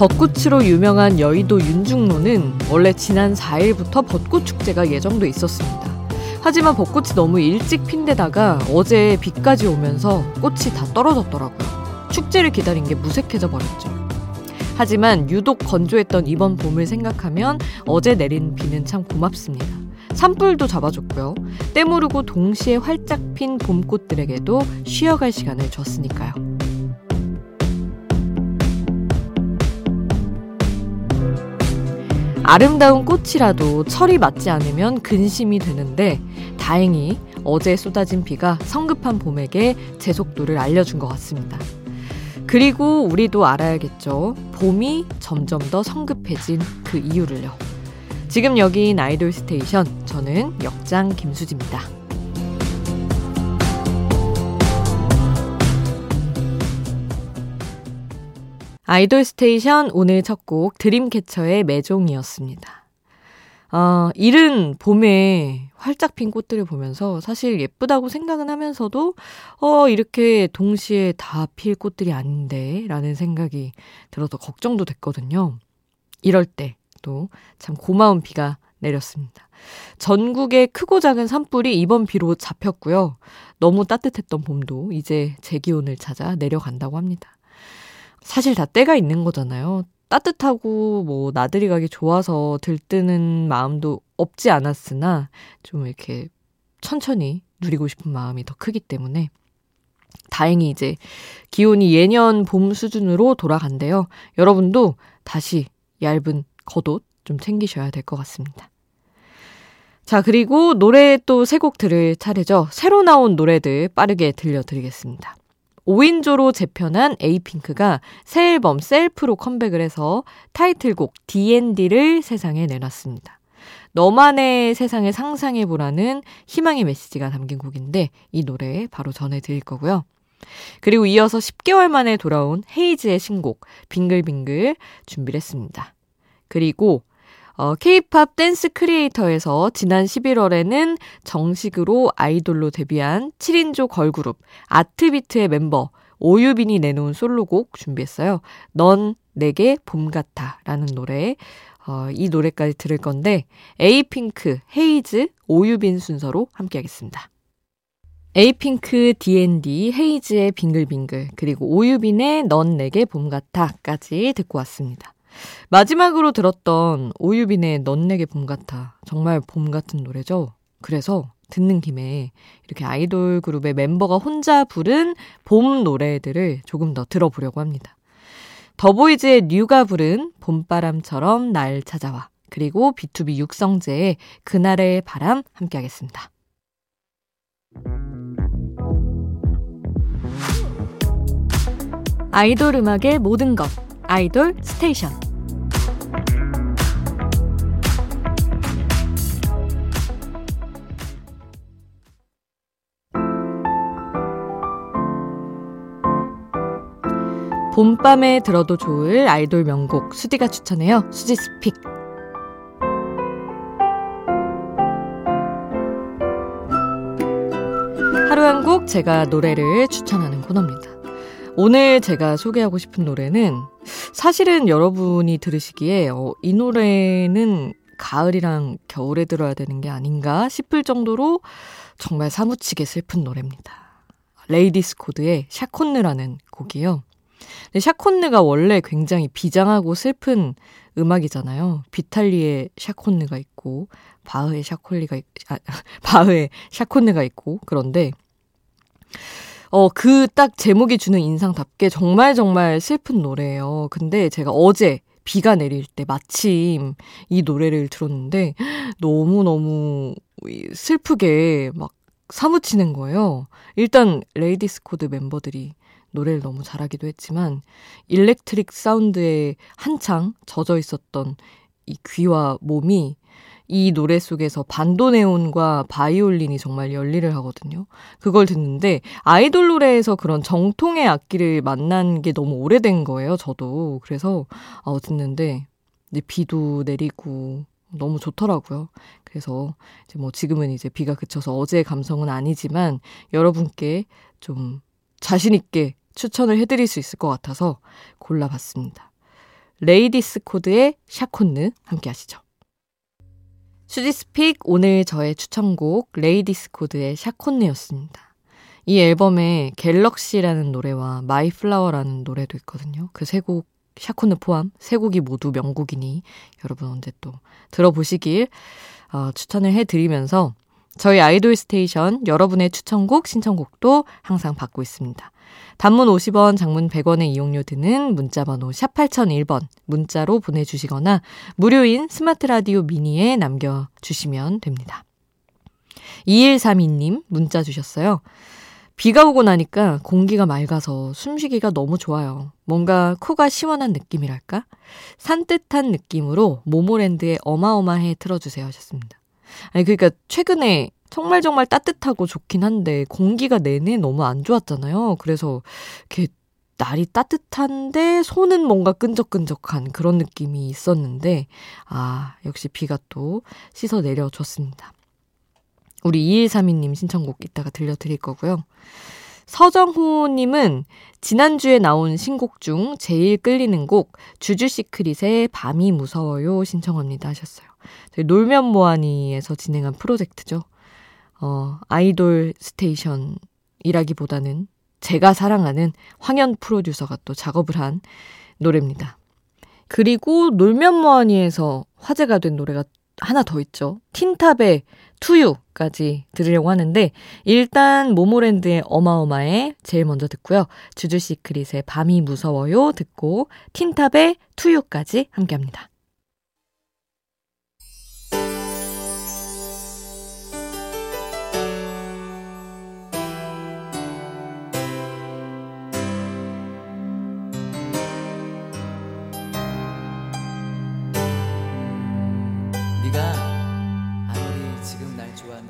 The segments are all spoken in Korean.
벚꽃으로 유명한 여의도 윤중로는 원래 지난 4일부터 벚꽃 축제가 예정돼 있었습니다. 하지만 벚꽃이 너무 일찍 핀 데다가 어제 비까지 오면서 꽃이 다 떨어졌더라고요. 축제를 기다린 게 무색해져 버렸죠. 하지만 유독 건조했던 이번 봄을 생각하면 어제 내린 비는 참 고맙습니다. 산불도 잡아줬고요. 때모르고 동시에 활짝 핀 봄꽃들에게도 쉬어갈 시간을 줬으니까요. 아름다운 꽃이라도 철이 맞지 않으면 근심이 되는데 다행히 어제 쏟아진 비가 성급한 봄에게 제 속도를 알려준 것 같습니다. 그리고 우리도 알아야겠죠. 봄이 점점 더 성급해진 그 이유를요. 지금 여긴 아이돌 스테이션. 저는 역장 김수지입니다. 아이돌 스테이션 오늘 첫 곡 드림캐쳐의 MAISON이었습니다. 어, 이른 봄에 활짝 핀 꽃들을 보면서 사실 예쁘다고 생각은 하면서도 어, 이렇게 동시에 다 필 꽃들이 아닌데 라는 생각이 들어서 걱정도 됐거든요. 이럴 때 또 참 고마운 비가 내렸습니다. 전국의 크고 작은 산불이 이번 비로 잡혔고요. 너무 따뜻했던 봄도 이제 제 기온을 찾아 내려간다고 합니다. 사실 다 때가 있는 거잖아요. 따뜻하고 뭐 나들이 가기 좋아서 들뜨는 마음도 없지 않았으나 좀 이렇게 천천히 누리고 싶은 마음이 더 크기 때문에 다행히 이제 기온이 예년 봄 수준으로 돌아간대요. 여러분도 다시 얇은 겉옷 좀 챙기셔야 될 것 같습니다. 자, 그리고 노래 또 세 곡 들을 차례죠. 새로 나온 노래들 빠르게 들려드리겠습니다. 5인조로 재편한 에이핑크가 새 앨범 SELF로 컴백을 해서 타이틀곡 D N D를 세상에 내놨습니다. 너만의 세상을 상상해보라는 희망의 메시지가 담긴 곡인데 이 노래 바로 전해드릴 거고요. 그리고 이어서 10개월 만에 돌아온 헤이즈의 신곡 빙글빙글 준비를 했습니다. 그리고 어, K-팝 댄스 크리에이터에서 지난 11월에는 정식으로 아이돌로 데뷔한 7인조 걸그룹 아트비트의 멤버 오유빈이 내놓은 솔로곡 준비했어요. 넌 내게 봄 같아 라는 노래. 어, 이 노래까지 들을 건데 에이핑크, 헤이즈, 오유빈 순서로 함께 하겠습니다. 에이핑크, D N D, 헤이즈의 빙글빙글, 그리고 오유빈의 넌 내게 봄 같아까지 듣고 왔습니다. 마지막으로 들었던 오유빈의 넌 내게 봄 같아. 정말 봄 같은 노래죠. 그래서 듣는 김에 이렇게 아이돌 그룹의 멤버가 혼자 부른 봄 노래들을 조금 더 들어보려고 합니다. 더보이즈의 뉴가 부른 봄바람처럼 날 찾아와. 그리고 BTOB 육성재의 그날의 바람 함께 하겠습니다. 아이돌 음악의 모든 것. 아이돌 스테이션. 봄밤에 들어도 좋을 아이돌 명곡 수디가 추천해요. 수지 스픽. 하루 한 곡 제가 노래를 추천하는 코너입니다. 오늘 제가 소개하고 싶은 노래는 사실은 여러분이 들으시기에 어, 이 노래는 가을이랑 겨울에 들어야 되는 게 아닌가 싶을 정도로 정말 사무치게 슬픈 노래입니다. 레이디스 코드의 샤콘느라는 곡이요. 근데 샤콘느가 원래 굉장히 비장하고 슬픈 음악이잖아요. 비탈리의 샤콘느가 있고 바흐의 샤콜리가 있, 아, 바흐의 샤콘느가 있고 그런데 어, 그 딱 제목이 주는 인상답게 정말 정말 슬픈 노래예요. 근데 제가 어제 비가 내릴 때 마침 이 노래를 들었는데 너무너무 슬프게 막 사무치는 거예요. 일단 레이디스 코드 멤버들이 노래를 너무 잘하기도 했지만 electric sound에 한창 젖어 있었던 이 귀와 몸이 이 노래 속에서 반도네온과 바이올린이 정말 열일을 하거든요. 그걸 듣는데 아이돌 노래에서 그런 정통의 악기를 만난 게 너무 오래된 거예요, 저도. 그래서 어, 듣는데 이제 비도 내리고 너무 좋더라고요. 그래서 이제 뭐 지금은 이제 비가 그쳐서 어제의 감성은 아니지만 여러분께 좀 자신있게 추천을 해드릴 수 있을 것 같아서 골라봤습니다. 레이디스 코드의 샤콘느 함께 하시죠. 수지's pick 오늘 저의 추천곡 레이디스 코드의 샤콘느였습니다. 이 앨범에 Galaxy라는 노래와 My Flower라는 노래도 있거든요. 그 세 곡 샤콘느 포함 세 곡이 모두 명곡이니 여러분 언제 또 들어보시길 어, 추천을 해드리면서 저희 아이돌 스테이션 여러분의 추천곡, 신청곡도 항상 받고 있습니다. 단문 50원, 장문 100원의 이용료 드는 문자번호 샵 8001번 문자로 보내주시거나 무료인 스마트 라디오 미니에 남겨주시면 됩니다. 2132님 문자 주셨어요. 비가 오고 나니까 공기가 맑아서 숨쉬기가 너무 좋아요. 뭔가 코가 시원한 느낌이랄까? 산뜻한 느낌으로 모모랜드의 어마어마해 틀어주세요 하셨습니다. 아니, 그러니까 최근에 정말 정말 따뜻하고 좋긴 한데 공기가 내내 너무 안 좋았잖아요. 그래서 이렇게 날이 따뜻한데 손은 뭔가 끈적끈적한 그런 느낌이 있었는데 아, 역시 비가 또 씻어 내려줬습니다. 우리 2132님 신청곡 이따가 들려드릴 거고요. 서정호님은 지난주에 나온 신곡 중 제일 끌리는 곡 주주시크릿의 밤이 무서워요 신청합니다 하셨어요. 저희 놀면 뭐하니에서 진행한 프로젝트죠. 어, 아이돌 스테이션이라기보다는 제가 사랑하는 황현 프로듀서가 또 작업을 한 노래입니다. 그리고 놀면 뭐하니에서 화제가 된 노래가 하나 더 있죠. 틴탑의 투유까지 들으려고 하는데 일단 모모랜드의 어마어마해 제일 먼저 듣고요. 주주시크릿의 밤이 무서워요 듣고 틴탑의 투유까지 함께합니다.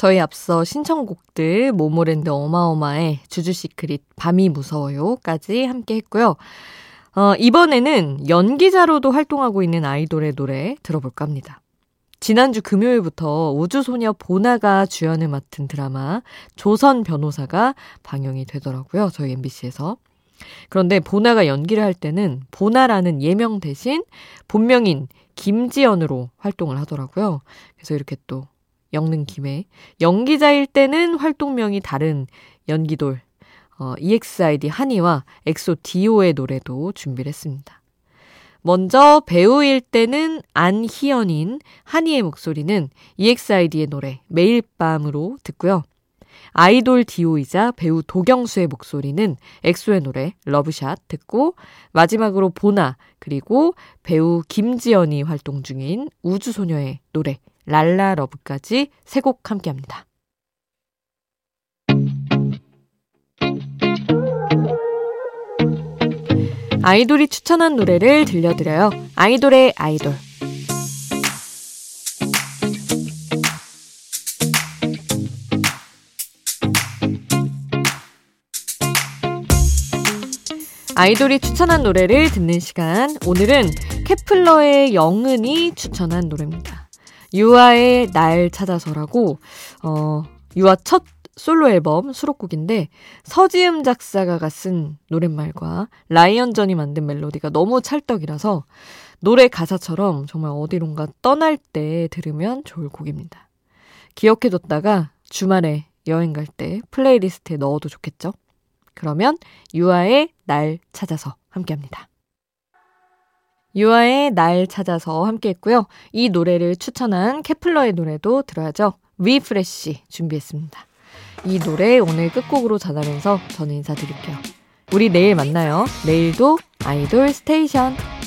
저희 앞서 신청곡들 모모랜드 어마어마의 주주시크릿 밤이 무서워요까지 함께 했고요. 어, 이번에는 연기자로도 활동하고 있는 아이돌의 노래 들어볼까 합니다. 지난주 금요일부터 우주소녀 보나가 주연을 맡은 드라마 조선 변호사가 방영이 되더라고요. 저희 MBC에서. 그런데 보나가 연기를 할 때는 보나라는 예명 대신 본명인 김지연으로 활동을 하더라고요. 그래서 이렇게 또 엮는 김에 연기자일 때는 활동명이 다른 연기돌 어, EXID 하니와 엑소 디오의 노래도 준비를 했습니다. 먼저 배우일 때는 안희연인 하니의 목소리는 EXID의 노래 매일 밤으로 듣고요. 아이돌 디오이자 배우 도경수의 목소리는 엑소의 노래 Love Shot 듣고 마지막으로 보나 그리고 배우 김지연이 활동 중인 우주소녀의 노래 랄라 러브까지 세 곡 함께 합니다. 아이돌이 추천한 노래를 들려드려요. 아이돌의 아이돌. 아이돌이 추천한 노래를 듣는 시간. 오늘은 케플러의 영은이 추천한 노래입니다. 유아의 날 찾아서라고 어 유아 첫 솔로 앨범 수록곡인데 서지음 작사가가 쓴 노랫말과 라이언 전이 만든 멜로디가 너무 찰떡이라서 노래 가사처럼 정말 어디론가 떠날 때 들으면 좋을 곡입니다. 기억해뒀다가 주말에 여행 갈 때 플레이리스트에 넣어도 좋겠죠? 그러면 유아의 날 찾아서 함께 합니다. 유아의 날 찾아서 함께 했고요. 이 노래를 추천한 케플러의 노래도 들어야죠. We Fresh 준비했습니다. 이 노래 오늘 끝곡으로 전하면서 저는 인사드릴게요. 우리 내일 만나요. 내일도 아이돌 스테이션.